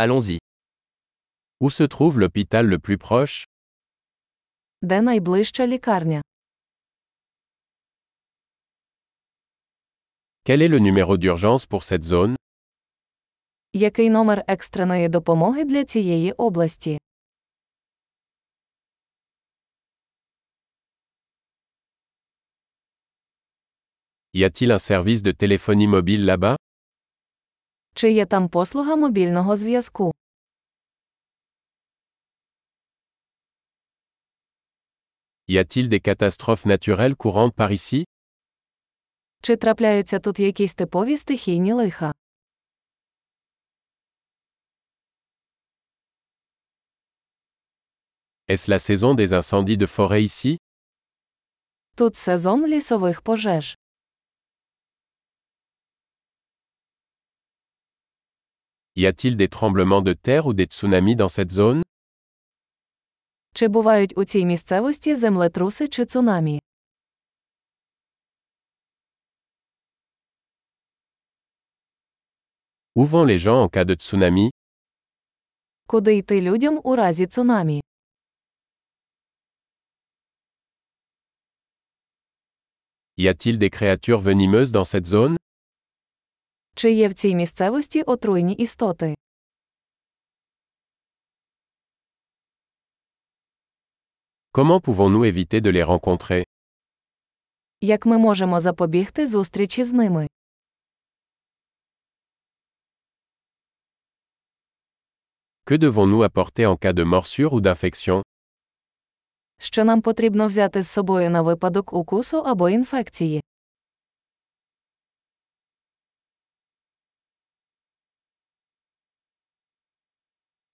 Allons-y. Où se trouve l'hôpital le plus proche Де найближча лікарня? Quel est le numéro d'urgence pour cette zone Який номер екстреної допомоги для цієї області? Y a-t-il un service de téléphonie mobile là-bas Чи є там послуга мобільного зв'язку? Y a-t-il des catastrophes naturelles courantes par ici Чи трапляються тут якісь типові стихійні лиха? Est-ce la saison des incendies de forêt ici Тут сезон лісових пожеж. Y a-t-il des tremblements de terre ou des tsunamis dans cette zone Чи бувають у цій місцевості землетруси чи цунамі? Où vont les gens en cas de tsunami Куди йти людям у разі цунамі? Y a-t-il des créatures venimeuses dans cette zone Чи є в цій місцевості отруйні істоти? Comment pouvons-nous éviter de les rencontrer Як ми можемо запобігти зустрічі з ними? Que devons-nous apporter en cas de morsure ou d'infection Що нам потрібно взяти з собою на випадок укусу або інфекції?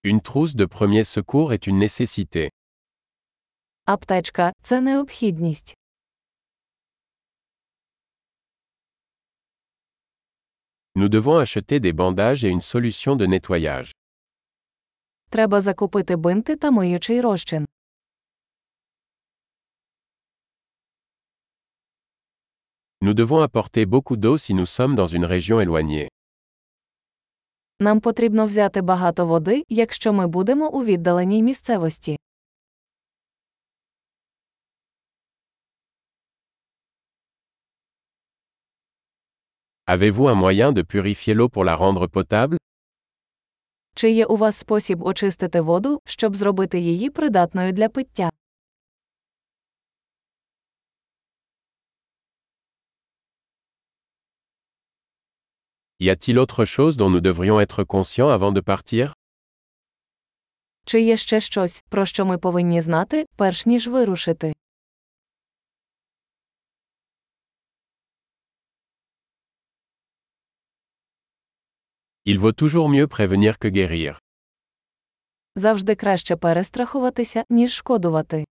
Une trousse de premier secours est une nécessité. Аптечка це необхідність. Nous devons acheter des bandages et une solution de nettoyage. Треба закупити бинти та миючий розчин. Nous devons apporter beaucoup d'eau si nous sommes dans une région éloignée. Нам потрібно взяти багато води, якщо ми будемо у віддаленій місцевості. Avez-vous un moyen de purifier l'eau pour la rendre potable Чи є у вас спосіб очистити воду, щоб зробити її придатною для пиття? Y a-t-il autre chose dont nous devrions être conscients avant de partir Чи є ще щось, про що ми повинні знати, перш ніж вирушити? Il vaut toujours mieux prévenir que guérir. Завжди краще перестрахуватися, ніж шкодувати.